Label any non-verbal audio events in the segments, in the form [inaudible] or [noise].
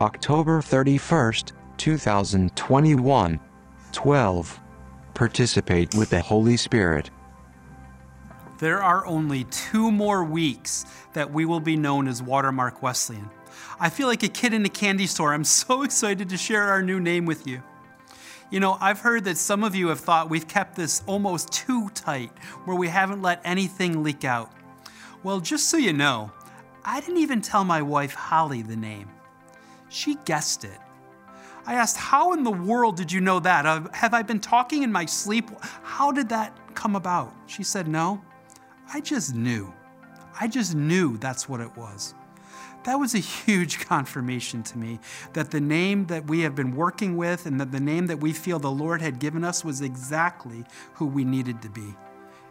October 31st, 2021. 12. Participate with the Holy Spirit. There are only two more weeks that we will be known as Watermark Wesleyan. I feel like a kid in a candy store. I'm so [laughs] excited to share our new name with you. You know, I've heard that some of you have thought we've kept this almost too tight, where we haven't let anything leak out. Well, just so you know, I didn't even tell my wife Holly the name. She guessed it. I asked, How in the world did you know that? Uh, have I been talking in my sleep? How did that come about? She said, No, I just knew. I just knew that's what it was. That was a huge [laughs] confirmation to me that the name that we have been working with and that the name that we feel the Lord had given us was exactly who we needed to be.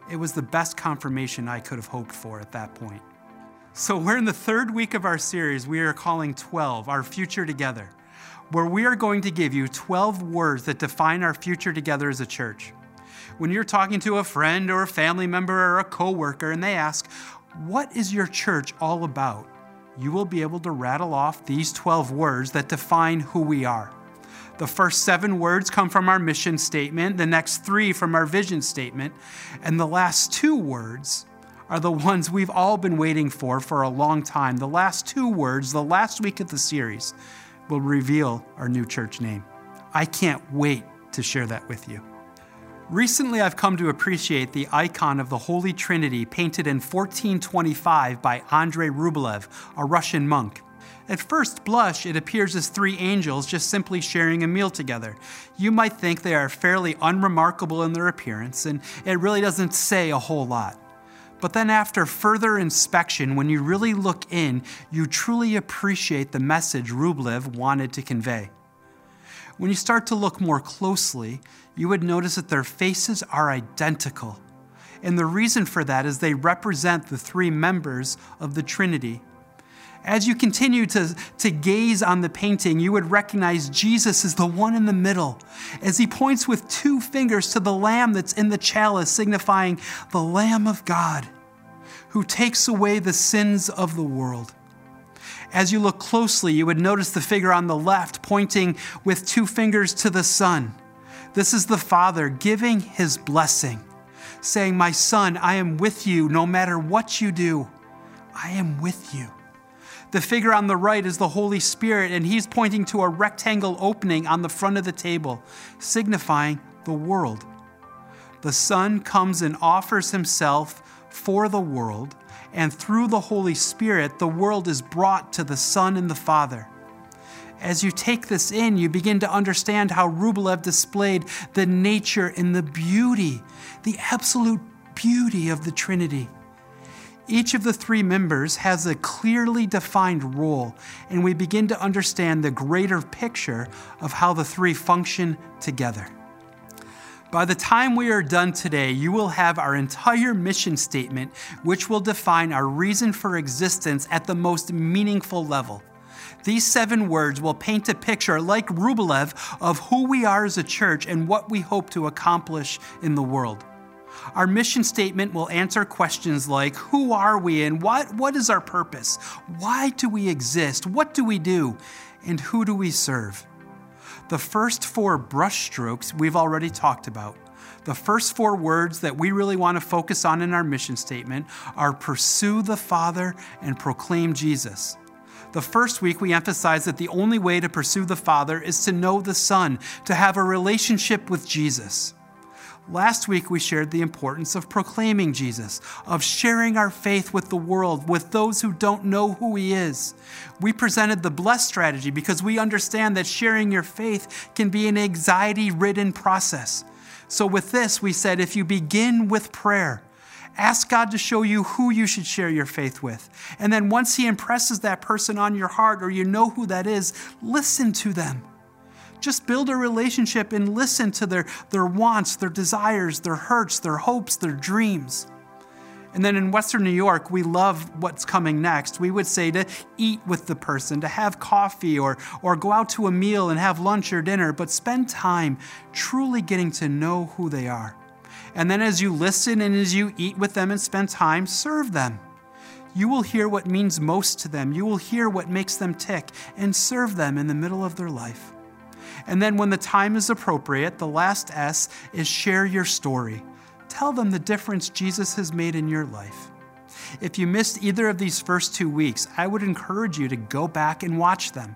It was the best confirmation I could have hoped for at that point. So, we're in the third week of our series we are calling 12, Our Future Together, where we are going to give you 12 words that define our future together as a church. When you're talking to a friend or a family member or a coworker and they ask, What is your church all about? you will be able to rattle off these 12 words that define who we are. The first seven words come from our mission statement, the next three from our vision statement, and the last two words are the ones we've all been waiting for for a long time. The last two words, the last week of the series, will reveal our new church name. I can't wait to share that with you. Recently, I've come to appreciate the icon of the Holy Trinity painted in 1425 by Andrei Rublev, a Russian monk. At first blush, it appears as three angels just simply sharing a meal together. You might think they are fairly unremarkable in their appearance, and it really doesn't say a whole lot. But then, after further inspection, when you really look in, you truly appreciate the message Rublev wanted to convey. When you start to look more closely, you would notice that their faces are identical. And the reason for that is they represent the three members of the Trinity. As you continue to, to gaze on the painting, you would recognize Jesus is the one in the middle as he points with two fingers to the lamb that's in the chalice, signifying the Lamb of God who takes away the sins of the world. As you look closely, you would notice the figure on the left pointing with two fingers to the Son this is the Father giving his blessing, saying, My son, I am with you no matter what you do. I am with you. The figure on the right is the Holy Spirit, and he's pointing to a rectangle opening on the front of the table, signifying the world. The Son comes and offers himself for the world, and through the Holy Spirit, the world is brought to the Son and the Father. As you take this in, you begin to understand how Rublev displayed the nature and the beauty, the absolute beauty of the Trinity. Each of the three members has a clearly defined role, and we begin to understand the greater picture of how the three function together. By the time we are done today, you will have our entire mission statement, which will define our reason for existence at the most meaningful level. These seven words will paint a picture, like Rublev, of who we are as a church and what we hope to accomplish in the world. Our mission statement will answer questions like Who are we and what, what is our purpose? Why do we exist? What do we do? And who do we serve? The first four brushstrokes we've already talked about. The first four words that we really want to focus on in our mission statement are pursue the Father and proclaim Jesus. The first week, we emphasized that the only way to pursue the Father is to know the Son, to have a relationship with Jesus. Last week, we shared the importance of proclaiming Jesus, of sharing our faith with the world, with those who don't know who He is. We presented the blessed strategy because we understand that sharing your faith can be an anxiety ridden process. So, with this, we said if you begin with prayer, Ask God to show you who you should share your faith with. And then once He impresses that person on your heart or you know who that is, listen to them. Just build a relationship and listen to their, their wants, their desires, their hurts, their hopes, their dreams. And then in Western New York, we love what's coming next. We would say to eat with the person, to have coffee or, or go out to a meal and have lunch or dinner, but spend time truly getting to know who they are. And then as you listen and as you eat with them and spend time, serve them. You will hear what means most to them. You will hear what makes them tick and serve them in the middle of their life. And then, when the time is appropriate, the last S is share your story. Tell them the difference Jesus has made in your life. If you missed either of these first two weeks, I would encourage you to go back and watch them.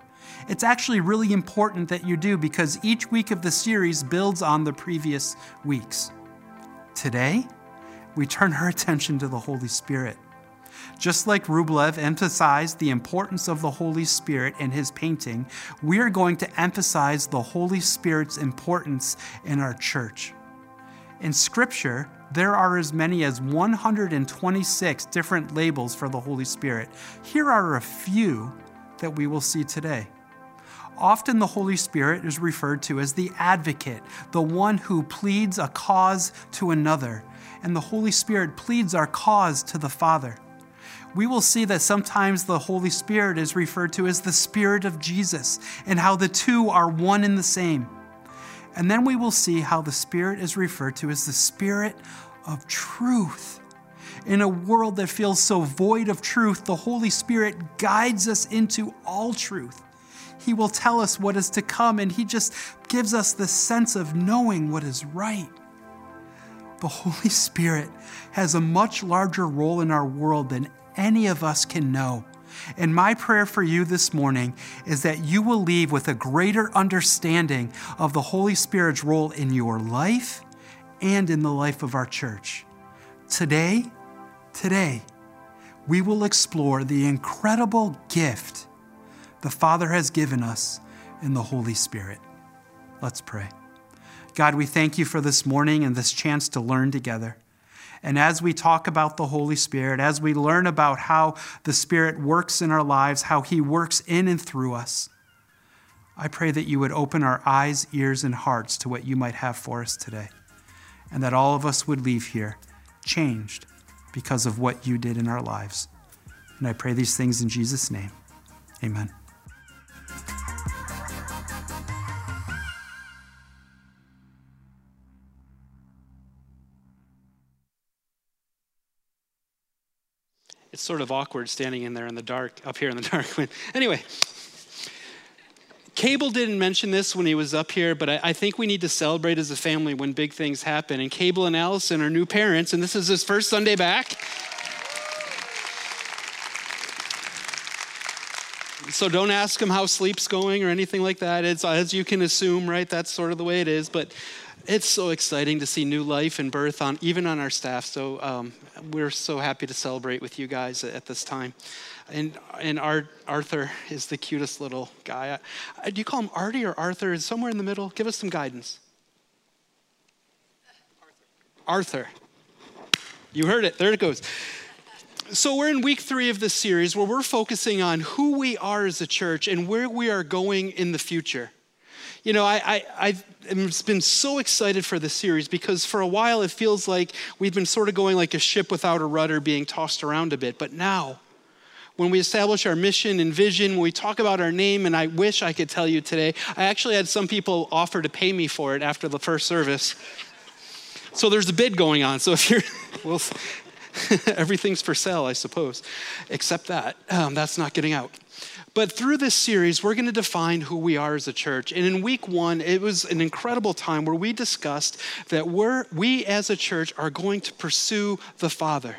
It's actually really important that you do because each week of the series builds on the previous weeks. Today, we turn our attention to the Holy Spirit. Just like Rublev emphasized the importance of the Holy Spirit in his painting, we are going to emphasize the Holy Spirit's importance in our church. In Scripture, there are as many as 126 different labels for the Holy Spirit. Here are a few that we will see today. Often the Holy Spirit is referred to as the advocate, the one who pleads a cause to another, and the Holy Spirit pleads our cause to the Father. We will see that sometimes the Holy Spirit is referred to as the Spirit of Jesus, and how the two are one and the same. And then we will see how the Spirit is referred to as the Spirit of truth. In a world that feels so void of truth, the Holy Spirit guides us into all truth. He will tell us what is to come, and He just gives us the sense of knowing what is right. The Holy Spirit has a much larger role in our world than any of us can know. And my prayer for you this morning is that you will leave with a greater understanding of the Holy Spirit's role in your life and in the life of our church. Today, today, we will explore the incredible gift the Father has given us in the Holy Spirit. Let's pray. God, we thank you for this morning and this chance to learn together. And as we talk about the Holy Spirit, as we learn about how the Spirit works in our lives, how He works in and through us, I pray that you would open our eyes, ears, and hearts to what you might have for us today. And that all of us would leave here changed because of what you did in our lives. And I pray these things in Jesus' name. Amen. It's sort of awkward standing in there in the dark, up here in the [laughs] dark. anyway, Cable didn't mention this when he was up here, but I, I, think we need to celebrate as a family when big things happen. And Cable and Allison are new parents, and this is his first Sunday back. So don't ask him how sleep's going or anything like that. It's as you can assume, right? That's sort of the way it is. But it's so exciting to see new life and birth on even on our staff. So um, we're so happy to celebrate with you guys at this time. And and Art, Arthur is the cutest little guy. I, do you call him Artie or Arthur? Is somewhere in the middle? Give us some guidance. Arthur. You heard it. There it goes. So, we're in week three of this series where we're focusing on who we are as a church and where we are going in the future. You know, I, I, I've been so excited for this series because for a while it feels like we've been sort of going like a ship without a rudder being tossed around a bit. But now, when we establish our mission and vision, when we talk about our name, and I wish I could tell you today, I actually had some people offer to pay me for it after the first service. So there's a bid going on. So if you're, [laughs] well, [laughs] everything's for sale, I suppose, except that. Um, that's not getting out. But through this series, we're going to define who we are as a church. And in week one, it was an incredible time where we discussed that we're, we as a church are going to pursue the Father.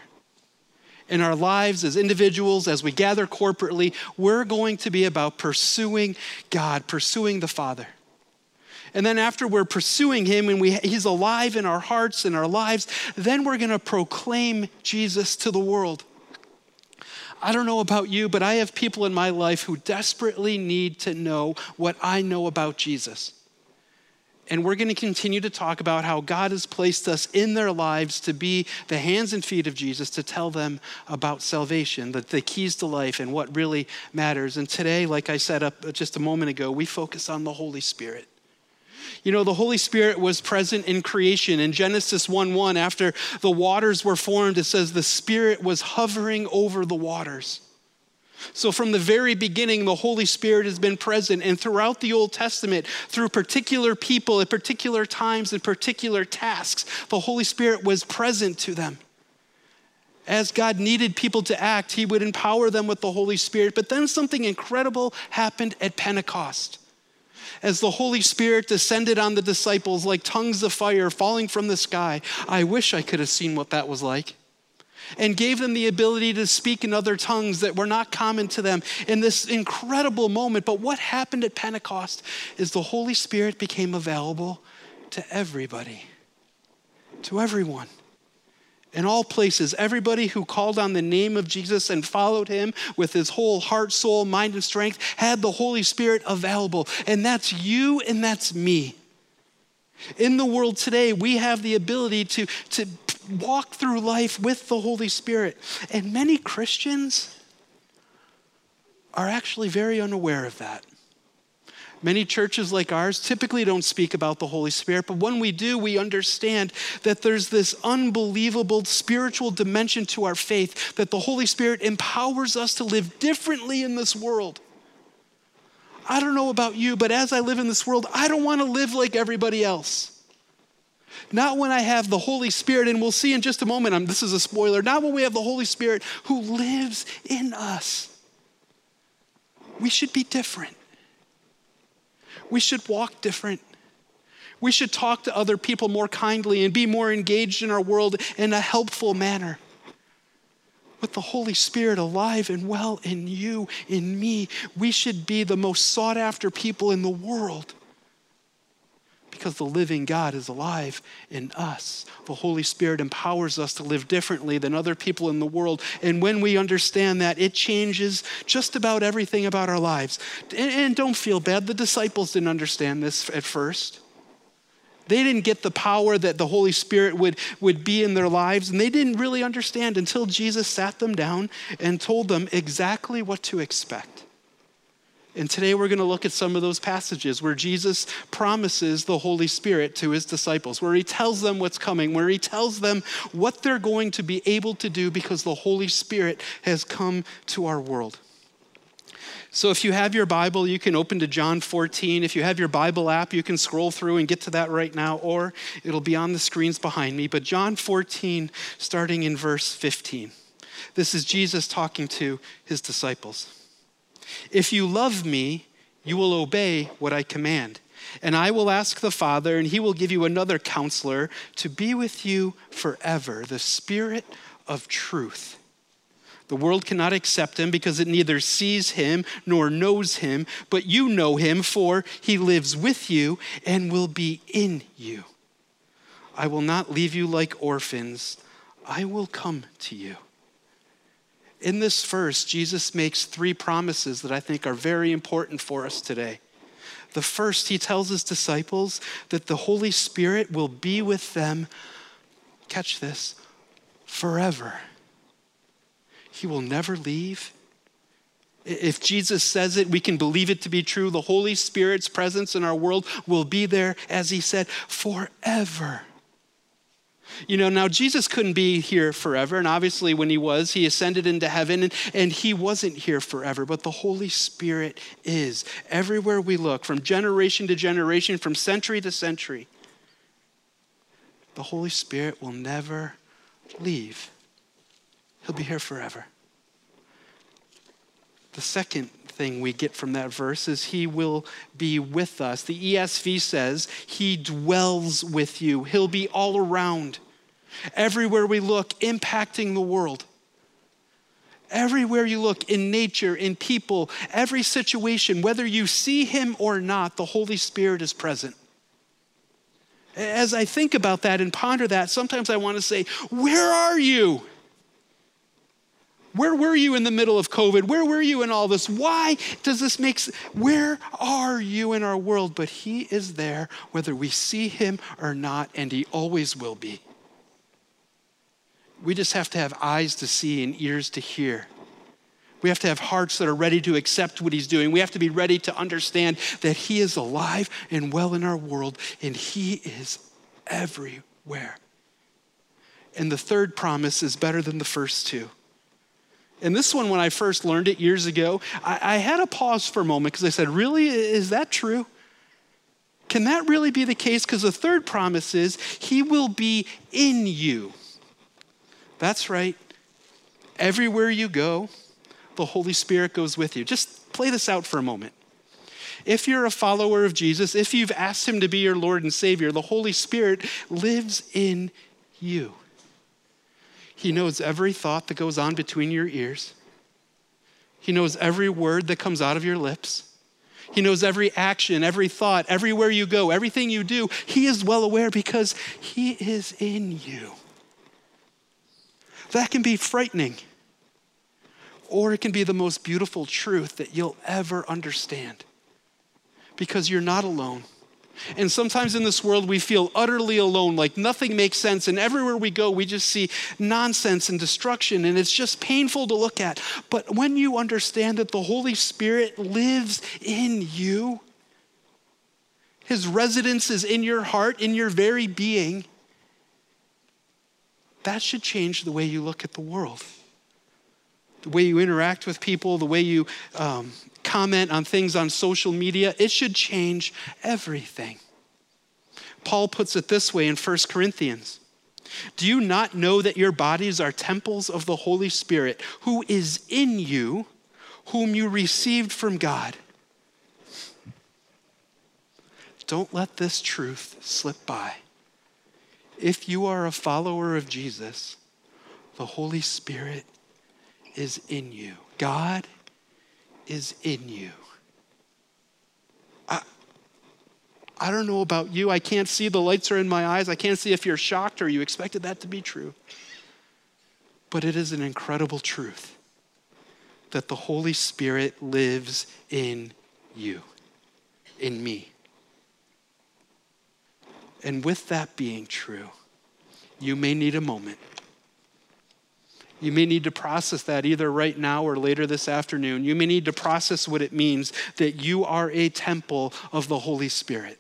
In our lives as individuals, as we gather corporately, we're going to be about pursuing God, pursuing the Father. And then after we're pursuing him and we, he's alive in our hearts and our lives, then we're going to proclaim Jesus to the world. I don't know about you, but I have people in my life who desperately need to know what I know about Jesus. And we're going to continue to talk about how God has placed us in their lives to be the hands and feet of Jesus, to tell them about salvation, the, the keys to life, and what really matters. And today, like I said up just a moment ago, we focus on the Holy Spirit. You know, the Holy Spirit was present in creation. In Genesis 1 1, after the waters were formed, it says the Spirit was hovering over the waters. So, from the very beginning, the Holy Spirit has been present. And throughout the Old Testament, through particular people at particular times and particular tasks, the Holy Spirit was present to them. As God needed people to act, He would empower them with the Holy Spirit. But then something incredible happened at Pentecost. As the Holy Spirit descended on the disciples like tongues of fire falling from the sky, I wish I could have seen what that was like and gave them the ability to speak in other tongues that were not common to them in this incredible moment. But what happened at Pentecost is the Holy Spirit became available to everybody, to everyone. In all places, everybody who called on the name of Jesus and followed him with his whole heart, soul, mind, and strength had the Holy Spirit available. And that's you and that's me. In the world today, we have the ability to, to walk through life with the Holy Spirit. And many Christians are actually very unaware of that. Many churches like ours typically don't speak about the Holy Spirit, but when we do, we understand that there's this unbelievable spiritual dimension to our faith, that the Holy Spirit empowers us to live differently in this world. I don't know about you, but as I live in this world, I don't want to live like everybody else. Not when I have the Holy Spirit, and we'll see in just a moment, I'm, this is a spoiler, not when we have the Holy Spirit who lives in us. We should be different. We should walk different. We should talk to other people more kindly and be more engaged in our world in a helpful manner. With the Holy Spirit alive and well in you, in me, we should be the most sought after people in the world because the living God is alive in us. The Holy Spirit empowers us to live differently than other people in the world. And when we understand that, it changes just about everything about our lives. And, and don't feel bad, the disciples didn't understand this at first. They didn't get the power that the Holy Spirit would, would be in their lives, and they didn't really understand until Jesus sat them down and told them exactly what to expect. And today we're going to look at some of those passages where Jesus promises the Holy Spirit to his disciples, where he tells them what's coming, where he tells them what they're going to be able to do because the Holy Spirit has come to our world. So if you have your Bible, you can open to John 14. If you have your Bible app, you can scroll through and get to that right now, or it'll be on the screens behind me. But John 14, starting in verse 15. This is Jesus talking to his disciples. If you love me, you will obey what I command. And I will ask the Father, and he will give you another counselor to be with you forever, the Spirit of truth. The world cannot accept him because it neither sees him nor knows him, but you know him, for he lives with you and will be in you. I will not leave you like orphans, I will come to you. In this verse, Jesus makes three promises that I think are very important for us today. The first, he tells his disciples that the Holy Spirit will be with them, catch this, forever. He will never leave. If Jesus says it, we can believe it to be true. The Holy Spirit's presence in our world will be there, as he said, forever. You know, now Jesus couldn't be here forever, and obviously when he was, he ascended into heaven, and, and he wasn't here forever, but the Holy Spirit is. Everywhere we look, from generation to generation, from century to century, the Holy Spirit will never leave. He'll be here forever. The second thing we get from that verse is He will be with us. The ESV says He dwells with you, He'll be all around. Everywhere we look, impacting the world. Everywhere you look, in nature, in people, every situation, whether you see Him or not, the Holy Spirit is present. As I think about that and ponder that, sometimes I want to say, Where are you? Where were you in the middle of COVID? Where were you in all this? Why does this make sense? Where are you in our world? But He is there whether we see Him or not, and He always will be. We just have to have eyes to see and ears to hear. We have to have hearts that are ready to accept what He's doing. We have to be ready to understand that He is alive and well in our world, and He is everywhere. And the third promise is better than the first two. And this one, when I first learned it years ago, I, I had a pause for a moment because I said, Really? Is that true? Can that really be the case? Because the third promise is, He will be in you. That's right, Everywhere you go, the Holy Spirit goes with you. Just play this out for a moment. If you're a follower of Jesus, if you've asked Him to be your Lord and Savior, the Holy Spirit lives in you. He knows every thought that goes on between your ears, He knows every word that comes out of your lips. He knows every action, every thought, everywhere you go, everything you do. He is well aware because He is in you. That can be frightening, or it can be the most beautiful truth that you'll ever understand because you're not alone. And sometimes in this world, we feel utterly alone, like nothing makes sense. And everywhere we go, we just see nonsense and destruction, and it's just painful to look at. But when you understand that the Holy Spirit lives in you, His residence is in your heart, in your very being, that should change the way you look at the world, the way you interact with people, the way you um, comment on things on social media. It should change everything. Paul puts it this way in 1 Corinthians Do you not know that your bodies are temples of the Holy Spirit, who is in you, whom you received from God? Don't let this truth slip by. If you are a follower of Jesus, the Holy Spirit is in you. God is in you. I, I don't know about you. I can't see. The lights are in my eyes. I can't see if you're shocked or you expected that to be true. But it is an incredible truth that the Holy Spirit lives in you, in me. And with that being true, you may need a moment. You may need to process that either right now or later this afternoon. You may need to process what it means that you are a temple of the Holy Spirit.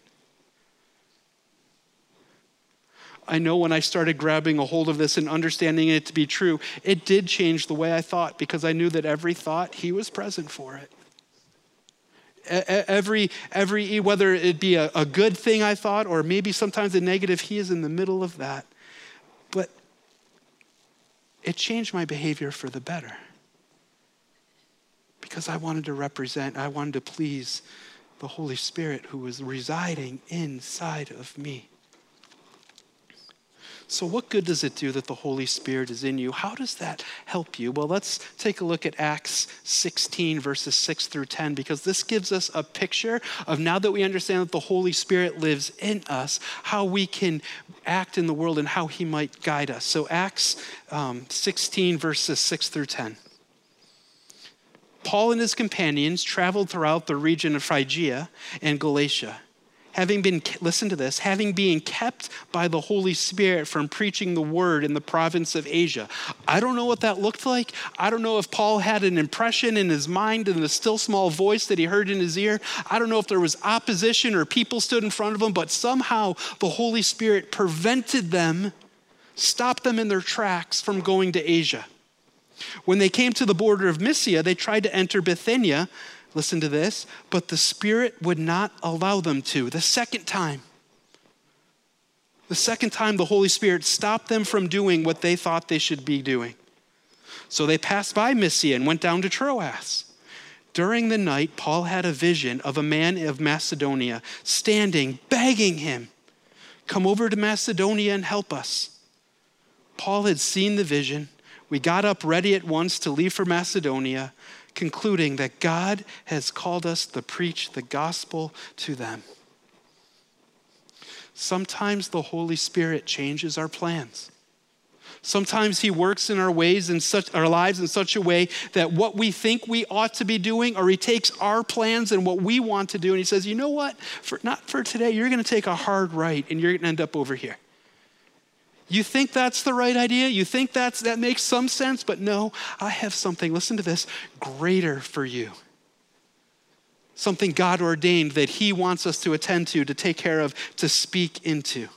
I know when I started grabbing a hold of this and understanding it to be true, it did change the way I thought because I knew that every thought, He was present for it every, every whether it be a, a good thing I thought or maybe sometimes a negative, he is in the middle of that. It changed my behavior for the better because I wanted to represent, I wanted to please the Holy Spirit who was residing inside of me. So, what good does it do that the Holy Spirit is in you? How does that help you? Well, let's take a look at Acts 16, verses 6 through 10, because this gives us a picture of now that we understand that the Holy Spirit lives in us, how we can act in the world and how He might guide us. So, Acts um, 16, verses 6 through 10. Paul and his companions traveled throughout the region of Phrygia and Galatia having been, listen to this, having been kept by the Holy Spirit from preaching the word in the province of Asia. I don't know what that looked like. I don't know if Paul had an impression in his mind and the still small voice that he heard in his ear. I don't know if there was opposition or people stood in front of him, but somehow the Holy Spirit prevented them, stopped them in their tracks from going to Asia. When they came to the border of Mysia, they tried to enter Bithynia Listen to this. But the Spirit would not allow them to. The second time. The second time, the Holy Spirit stopped them from doing what they thought they should be doing. So they passed by Mysia and went down to Troas. During the night, Paul had a vision of a man of Macedonia standing, begging him, Come over to Macedonia and help us. Paul had seen the vision. We got up ready at once to leave for Macedonia concluding that God has called us to preach the gospel to them. Sometimes the Holy Spirit changes our plans. Sometimes he works in our ways in such our lives in such a way that what we think we ought to be doing, or he takes our plans and what we want to do, and he says, you know what? For not for today, you're gonna take a hard right and you're gonna end up over here. You think that's the right idea? You think that's, that makes some sense? But no, I have something, listen to this, greater for you. Something God ordained that He wants us to attend to, to take care of, to speak into.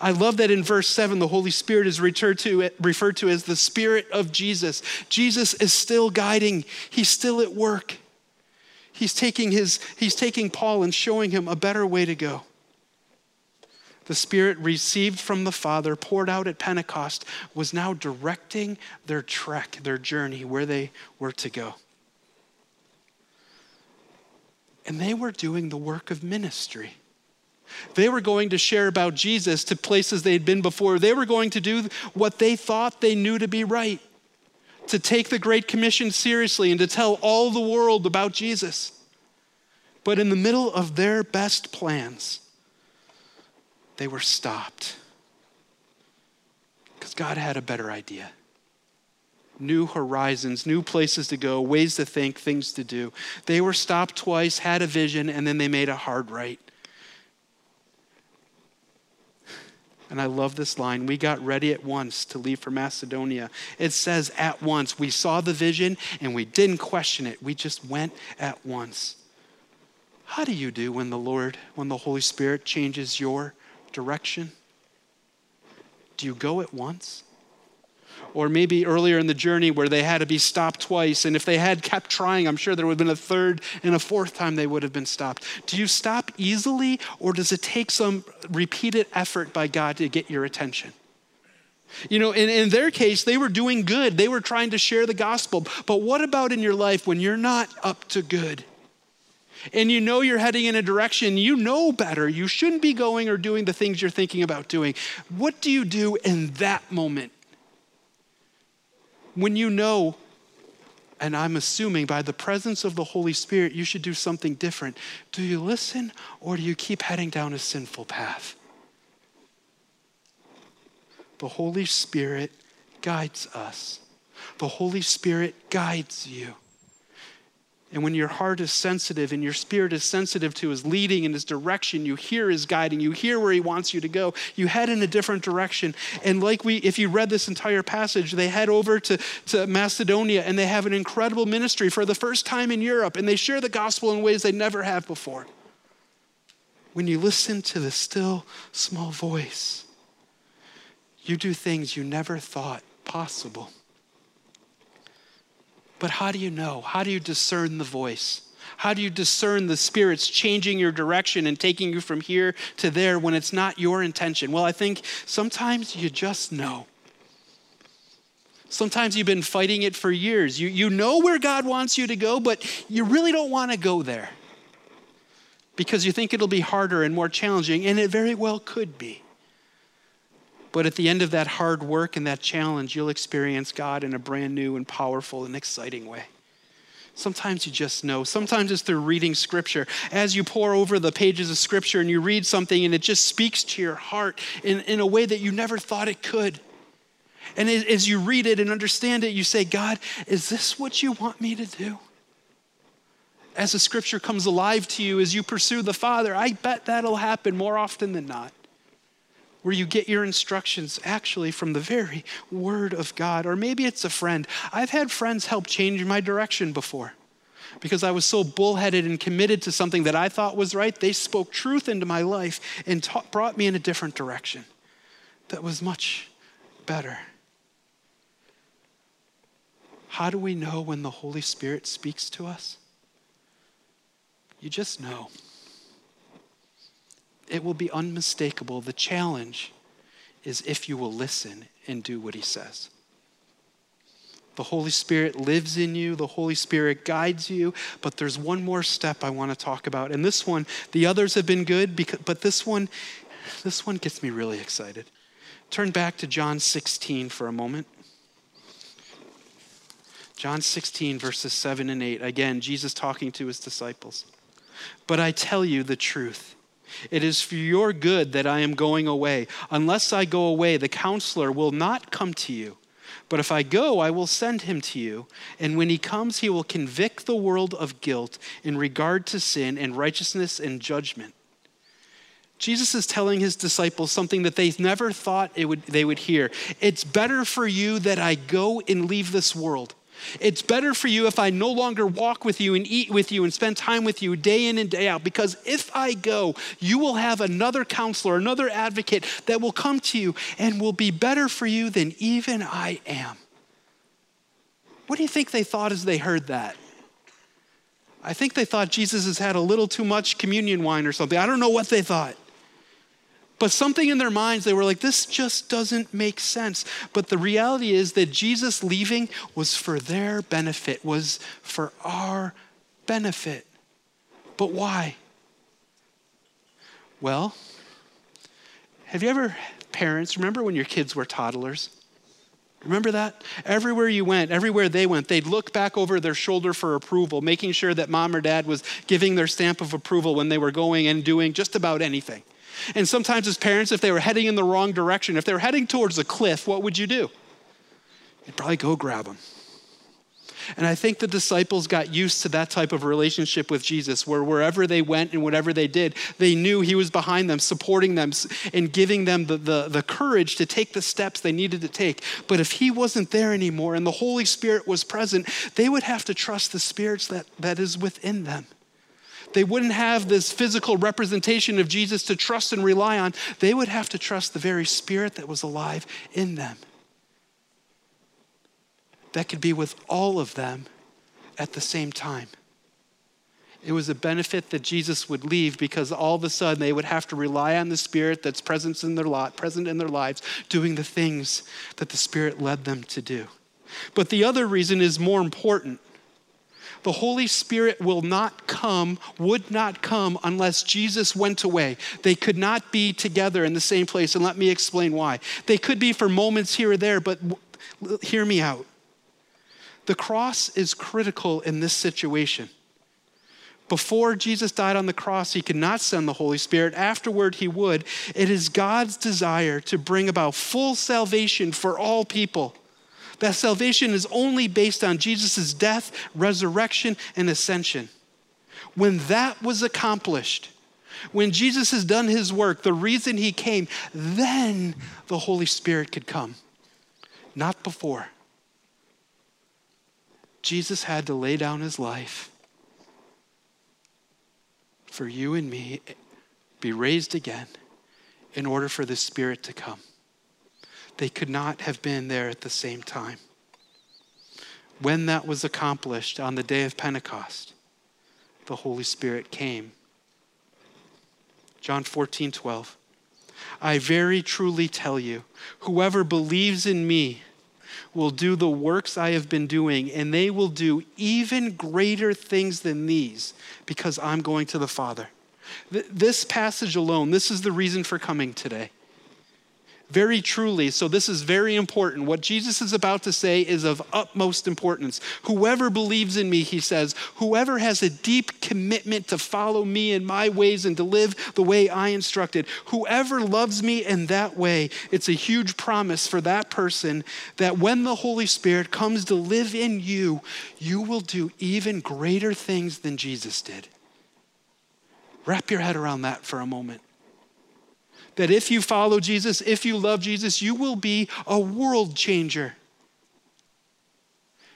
I love that in verse 7, the Holy Spirit is referred to, referred to as the Spirit of Jesus. Jesus is still guiding, He's still at work. He's taking, his, he's taking Paul and showing him a better way to go. The Spirit received from the Father, poured out at Pentecost, was now directing their trek, their journey, where they were to go. And they were doing the work of ministry. They were going to share about Jesus to places they'd been before. They were going to do what they thought they knew to be right to take the Great Commission seriously and to tell all the world about Jesus. But in the middle of their best plans, they were stopped because God had a better idea. New horizons, new places to go, ways to think, things to do. They were stopped twice, had a vision, and then they made a hard right. And I love this line. We got ready at once to leave for Macedonia. It says at once. We saw the vision and we didn't question it. We just went at once. How do you do when the Lord, when the Holy Spirit changes your direction? Do you go at once? or maybe earlier in the journey where they had to be stopped twice. And if they had kept trying, I'm sure there would have been a third and a fourth time they would have been stopped. Do you stop easily, or does it take some repeated effort by God to get your attention? You know, in, in their case, they were doing good. They were trying to share the gospel. But what about in your life when you're not up to good? And you know you're heading in a direction you know better, you shouldn't be going or doing the things you're thinking about doing. What do you do in that moment? when you know, and I'm assuming by the presence of the Holy Spirit, you should do something different, do you listen or do you keep heading down a sinful path? The Holy Spirit guides us. The Holy Spirit guides you. And when your heart is sensitive and your spirit is sensitive to his leading and his direction, you hear his guiding, you hear where he wants you to go, you head in a different direction. And like we, if you read this entire passage, they head over to, to Macedonia and they have an incredible ministry for the first time in Europe, and they share the gospel in ways they never have before. When you listen to the still small voice, you do things you never thought possible. But how do you know? How do you discern the voice? How do you discern the Spirit's changing your direction and taking you from here to there when it's not your intention? Well, I think sometimes you just know. Sometimes you've been fighting it for years. You, you know where God wants you to go, but you really don't want to go there because you think it'll be harder and more challenging, and it very well could be. But at the end of that hard work and that challenge, you'll experience God in a brand new and powerful and exciting way. Sometimes you just know. Sometimes it's through reading scripture. As you pour over the pages of scripture and you read something and it just speaks to your heart in, in a way that you never thought it could. And as you read it and understand it, you say, God, is this what you want me to do? As the scripture comes alive to you, as you pursue the Father, I bet that'll happen more often than not where you get your instructions actually from the very Word of God. Or maybe it's a friend. I've had friends help change my direction before because I was so bullheaded and committed to something that I thought was right. They spoke truth into my life and brought me in a different direction that was much better. How do we know when the Holy Spirit speaks to us? You just know it will be unmistakable. The challenge is if you will listen and do what he says. The Holy Spirit lives in you, the Holy Spirit guides you, but there's one more step I want to talk about. And this one, the others have been good, because, but this one, this one gets me really excited. Turn back to John 16 for a moment. John 16, verses 7 and 8. Again, Jesus talking to his disciples. But I tell you the truth. It is for your good that I am going away. Unless I go away, the counselor will not come to you. But if I go, I will send him to you. And when he comes, he will convict the world of guilt in regard to sin and righteousness and judgment. Jesus is telling his disciples something that they never thought it would, they would hear. It's better for you that I go and leave this world. It's better for you if I no longer walk with you and eat with you and spend time with you day in and day out, because if I go, you will have another counselor, another advocate that will come to you and will be better for you than even I am. What do you think they thought as they heard that? I think they thought Jesus has had a little too much communion wine or something. I don't know what they thought. But something in their minds, they were like, this just doesn't make sense. But the reality is that Jesus leaving was for their benefit, was for our benefit. But why? Well, have you ever, parents, remember when your kids were toddlers? Remember that? Everywhere you went, everywhere they went, they'd look back over their shoulder for approval, making sure that mom or dad was giving their stamp of approval when they were going and doing just about anything. And sometimes, as parents, if they were heading in the wrong direction, if they were heading towards a cliff, what would you do? You'd probably go grab them. And I think the disciples got used to that type of relationship with Jesus, where wherever they went and whatever they did, they knew He was behind them, supporting them, and giving them the, the, the courage to take the steps they needed to take. But if He wasn't there anymore and the Holy Spirit was present, they would have to trust the spirits that, that is within them. They wouldn't have this physical representation of Jesus to trust and rely on. They would have to trust the very spirit that was alive in them that could be with all of them at the same time. It was a benefit that Jesus would leave because all of a sudden they would have to rely on the Spirit that's present in their lot, present in their lives, doing the things that the Spirit led them to do. But the other reason is more important. The Holy Spirit will not come, would not come unless Jesus went away. They could not be together in the same place, and let me explain why. They could be for moments here or there, but hear me out. The cross is critical in this situation. Before Jesus died on the cross, he could not send the Holy Spirit. Afterward, he would. It is God's desire to bring about full salvation for all people. That salvation is only based on Jesus' death, resurrection, and ascension. When that was accomplished, when Jesus has done his work, the reason he came, then the Holy Spirit could come. Not before. Jesus had to lay down his life for you and me, be raised again in order for the Spirit to come. They could not have been there at the same time. When that was accomplished on the day of Pentecost, the Holy Spirit came. John 14, 12. I very truly tell you, whoever believes in me, will do the works I have been doing, and they will do even greater things than these because I'm going to the Father. This passage alone, this is the reason for coming today. Very truly, so this is very important. What Jesus is about to say is of utmost importance. Whoever believes in me, he says, whoever has a deep commitment to follow me in my ways and to live the way I instructed, whoever loves me in that way, it's a huge promise for that person that when the Holy Spirit comes to live in you, you will do even greater things than Jesus did. Wrap your head around that for a moment that if you follow Jesus, if you love Jesus, you will be a world changer.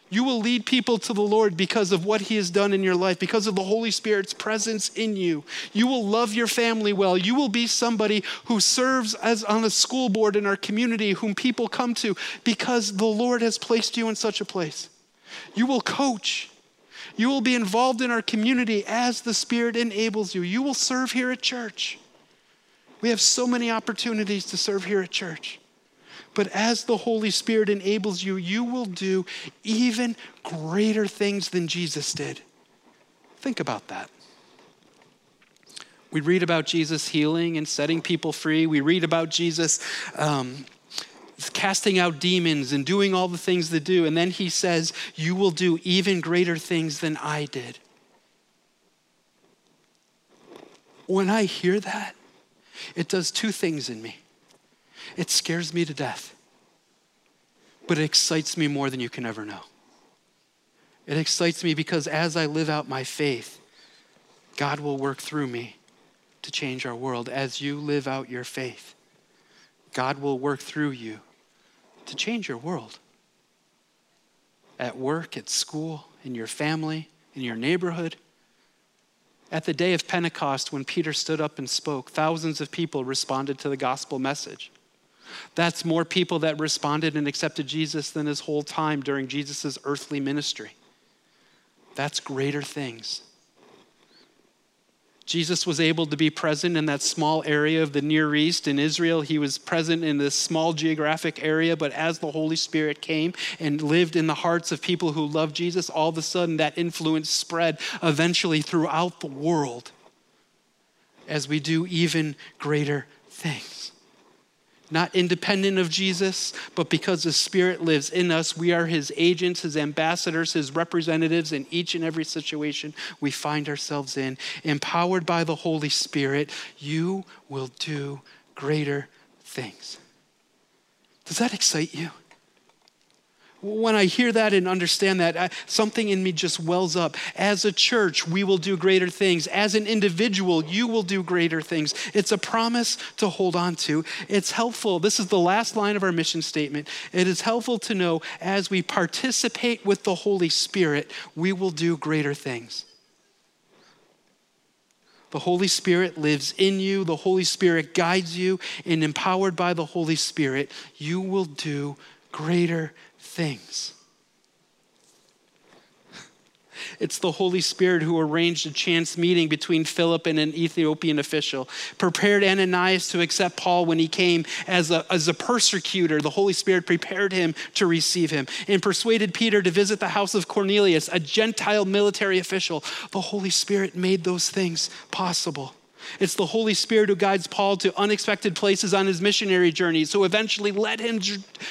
You will lead people to the Lord because of what He has done in your life, because of the Holy Spirit's presence in you. You will love your family well. You will be somebody who serves as on a school board in our community, whom people come to because the Lord has placed you in such a place. You will coach. You will be involved in our community as the Spirit enables you. You will serve here at church. We have so many opportunities to serve here at church. But as the Holy Spirit enables you, you will do even greater things than Jesus did. Think about that. We read about Jesus healing and setting people free. We read about Jesus um, casting out demons and doing all the things that do. And then he says, You will do even greater things than I did. When I hear that, it does two things in me it scares me to death, but it excites me more than you can ever know. It excites me because as I live out my faith, God will work through me to change our world. As you live out your faith, God will work through you to change your world. At work, at school, in your family, in your neighborhood. At the day of Pentecost, when Peter stood up and spoke, thousands of people responded to the gospel message. That's more people that responded and accepted Jesus than his whole time during Jesus' earthly ministry. That's greater things. Jesus was able to be present in that small area of the Near East. In Israel, he was present in this small geographic area, but as the Holy Spirit came and lived in the hearts of people who loved Jesus, all of a sudden that influence spread eventually throughout the world as we do even greater things not independent of Jesus, but because the Spirit lives in us, we are His agents, His ambassadors, His representatives in each and every situation we find ourselves in. Empowered by the Holy Spirit, you will do greater things. Does that excite you? When I hear that and understand that, I, something in me just wells up. As a church, we will do greater things. As an individual, you will do greater things. It's a promise to hold on to. It's helpful. This is the last line of our mission statement. It is helpful to know as we participate with the Holy Spirit, we will do greater things. The Holy Spirit lives in you. The Holy Spirit guides you. And empowered by the Holy Spirit, you will do greater things. It's the Holy Spirit who arranged a chance meeting between Philip and an Ethiopian official, prepared Ananias to accept Paul when he came as a, as a persecutor. The Holy Spirit prepared him to receive him and persuaded Peter to visit the house of Cornelius, a Gentile military official. The Holy Spirit made those things possible. It's the Holy Spirit who guides Paul to unexpected places on his missionary journeys, who eventually led him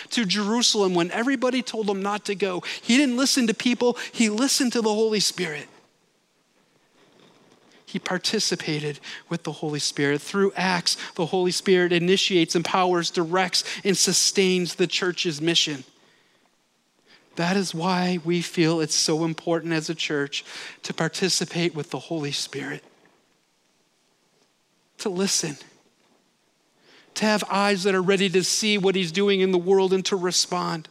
to Jerusalem when everybody told him not to go. He didn't listen to people, he listened to the Holy Spirit. He participated with the Holy Spirit. Through Acts, the Holy Spirit initiates, empowers, directs, and sustains the church's mission. That is why we feel it's so important as a church to participate with the Holy Spirit to listen, to have eyes that are ready to see what He's doing in the world and to respond.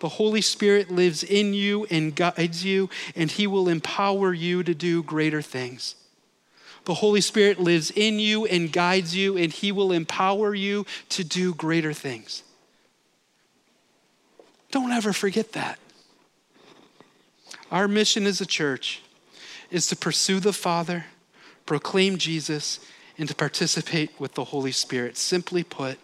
The Holy Spirit lives in you and guides you, and He will empower you to do greater things. The Holy Spirit lives in you and guides you, and He will empower you to do greater things. Don't ever forget that. Our mission as a church is to pursue the Father proclaim Jesus, and to participate with the Holy Spirit. Simply put,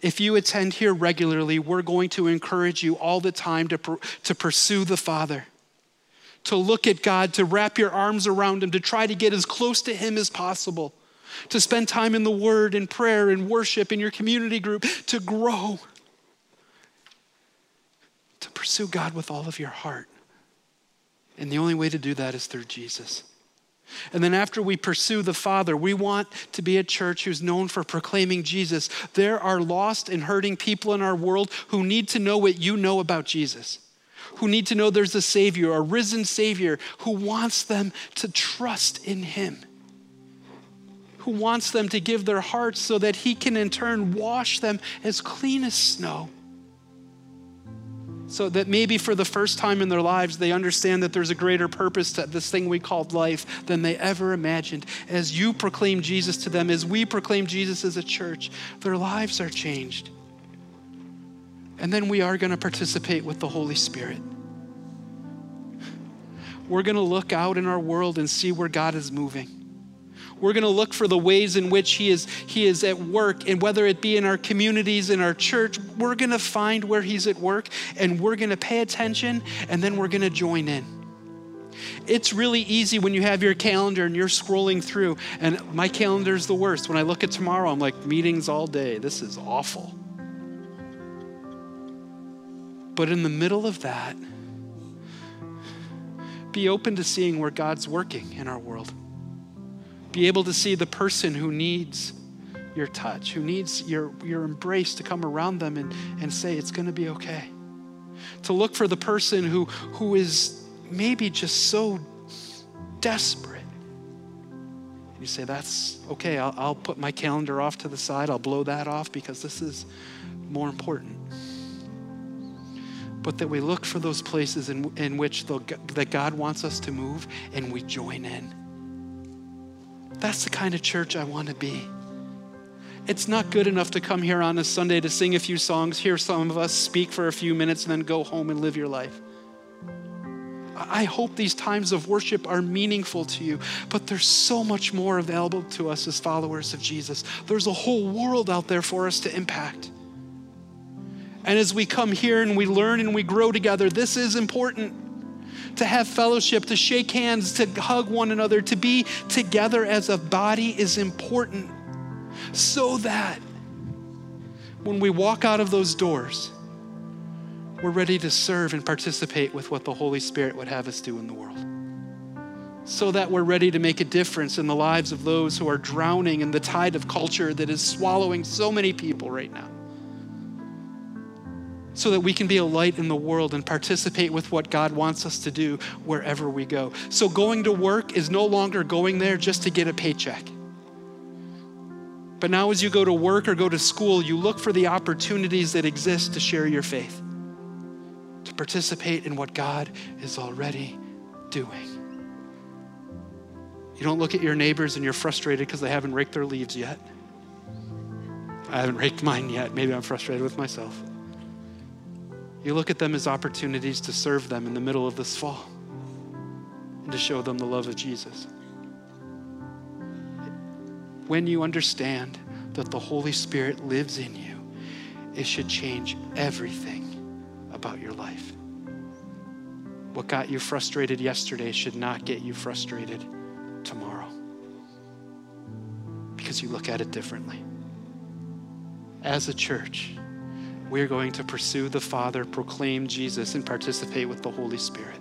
if you attend here regularly, we're going to encourage you all the time to, to pursue the Father, to look at God, to wrap your arms around Him, to try to get as close to Him as possible, to spend time in the Word and prayer and worship in your community group, to grow, to pursue God with all of your heart. And the only way to do that is through Jesus. And then after we pursue the Father, we want to be a church who's known for proclaiming Jesus. There are lost and hurting people in our world who need to know what you know about Jesus, who need to know there's a Savior, a risen Savior, who wants them to trust in Him, who wants them to give their hearts so that He can in turn wash them as clean as snow so that maybe for the first time in their lives, they understand that there's a greater purpose to this thing we called life than they ever imagined. As you proclaim Jesus to them, as we proclaim Jesus as a church, their lives are changed. And then we are going to participate with the Holy Spirit. We're going to look out in our world and see where God is moving. We're going to look for the ways in which he is, he is at work, and whether it be in our communities, in our church, we're going to find where He's at work, and we're going to pay attention, and then we're going to join in. It's really easy when you have your calendar and you're scrolling through, and my calendar is the worst. When I look at tomorrow, I'm like, meetings all day. This is awful. But in the middle of that, be open to seeing where God's working in our world be able to see the person who needs your touch, who needs your, your embrace to come around them and, and say, it's going to be okay. To look for the person who, who is maybe just so desperate. You say, that's okay, I'll, I'll put my calendar off to the side, I'll blow that off because this is more important. But that we look for those places in, in which the, that God wants us to move and we join in that's the kind of church I want to be. It's not good enough to come here on a Sunday to sing a few songs, hear some of us speak for a few minutes, and then go home and live your life. I hope these times of worship are meaningful to you, but there's so much more available to us as followers of Jesus. There's a whole world out there for us to impact. And as we come here and we learn and we grow together, this is important to have fellowship, to shake hands, to hug one another, to be together as a body is important so that when we walk out of those doors, we're ready to serve and participate with what the Holy Spirit would have us do in the world. So that we're ready to make a difference in the lives of those who are drowning in the tide of culture that is swallowing so many people right now. So that we can be a light in the world and participate with what God wants us to do wherever we go. So, going to work is no longer going there just to get a paycheck. But now, as you go to work or go to school, you look for the opportunities that exist to share your faith to participate in what God is already doing. You don't look at your neighbors and you're frustrated because they haven't raked their leaves yet. I haven't raked mine yet. Maybe I'm frustrated with myself. You look at them as opportunities to serve them in the middle of this fall and to show them the love of Jesus. When you understand that the Holy Spirit lives in you, it should change everything about your life. What got you frustrated yesterday should not get you frustrated tomorrow because you look at it differently. As a church, we're going to pursue the Father, proclaim Jesus, and participate with the Holy Spirit.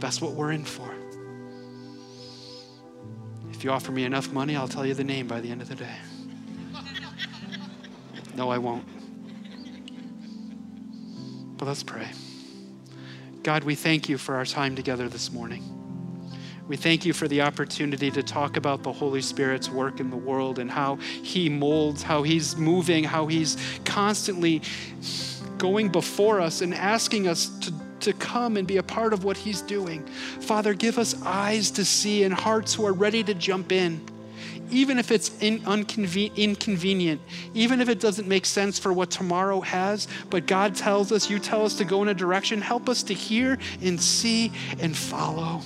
That's what we're in for. If you offer me enough money, I'll tell you the name by the end of the day. [laughs] No, I won't. But let's pray. God, we thank you for our time together this morning. We thank you for the opportunity to talk about the Holy Spirit's work in the world and how He molds, how He's moving, how He's constantly going before us and asking us to, to come and be a part of what He's doing. Father, give us eyes to see and hearts who are ready to jump in even if it's in, unconven- inconvenient, even if it doesn't make sense for what tomorrow has, but God tells us, you tell us to go in a direction, help us to hear and see and follow.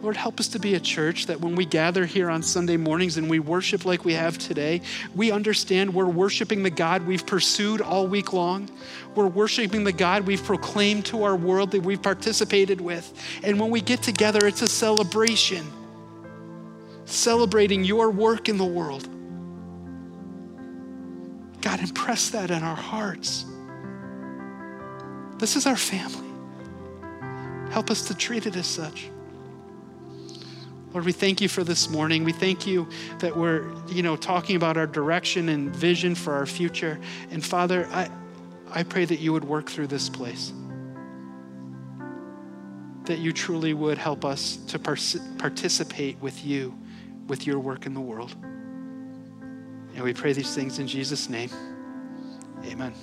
Lord, help us to be a church that when we gather here on Sunday mornings and we worship like we have today, we understand we're worshiping the God we've pursued all week long. We're worshiping the God we've proclaimed to our world that we've participated with. And when we get together, it's a celebration celebrating your work in the world. God, impress that in our hearts. This is our family. Help us to treat it as such. Lord, we thank you for this morning. We thank you that we're, you know, talking about our direction and vision for our future. And Father, I, I pray that you would work through this place. That you truly would help us to participate with you with your work in the world. And we pray these things in Jesus' name. Amen.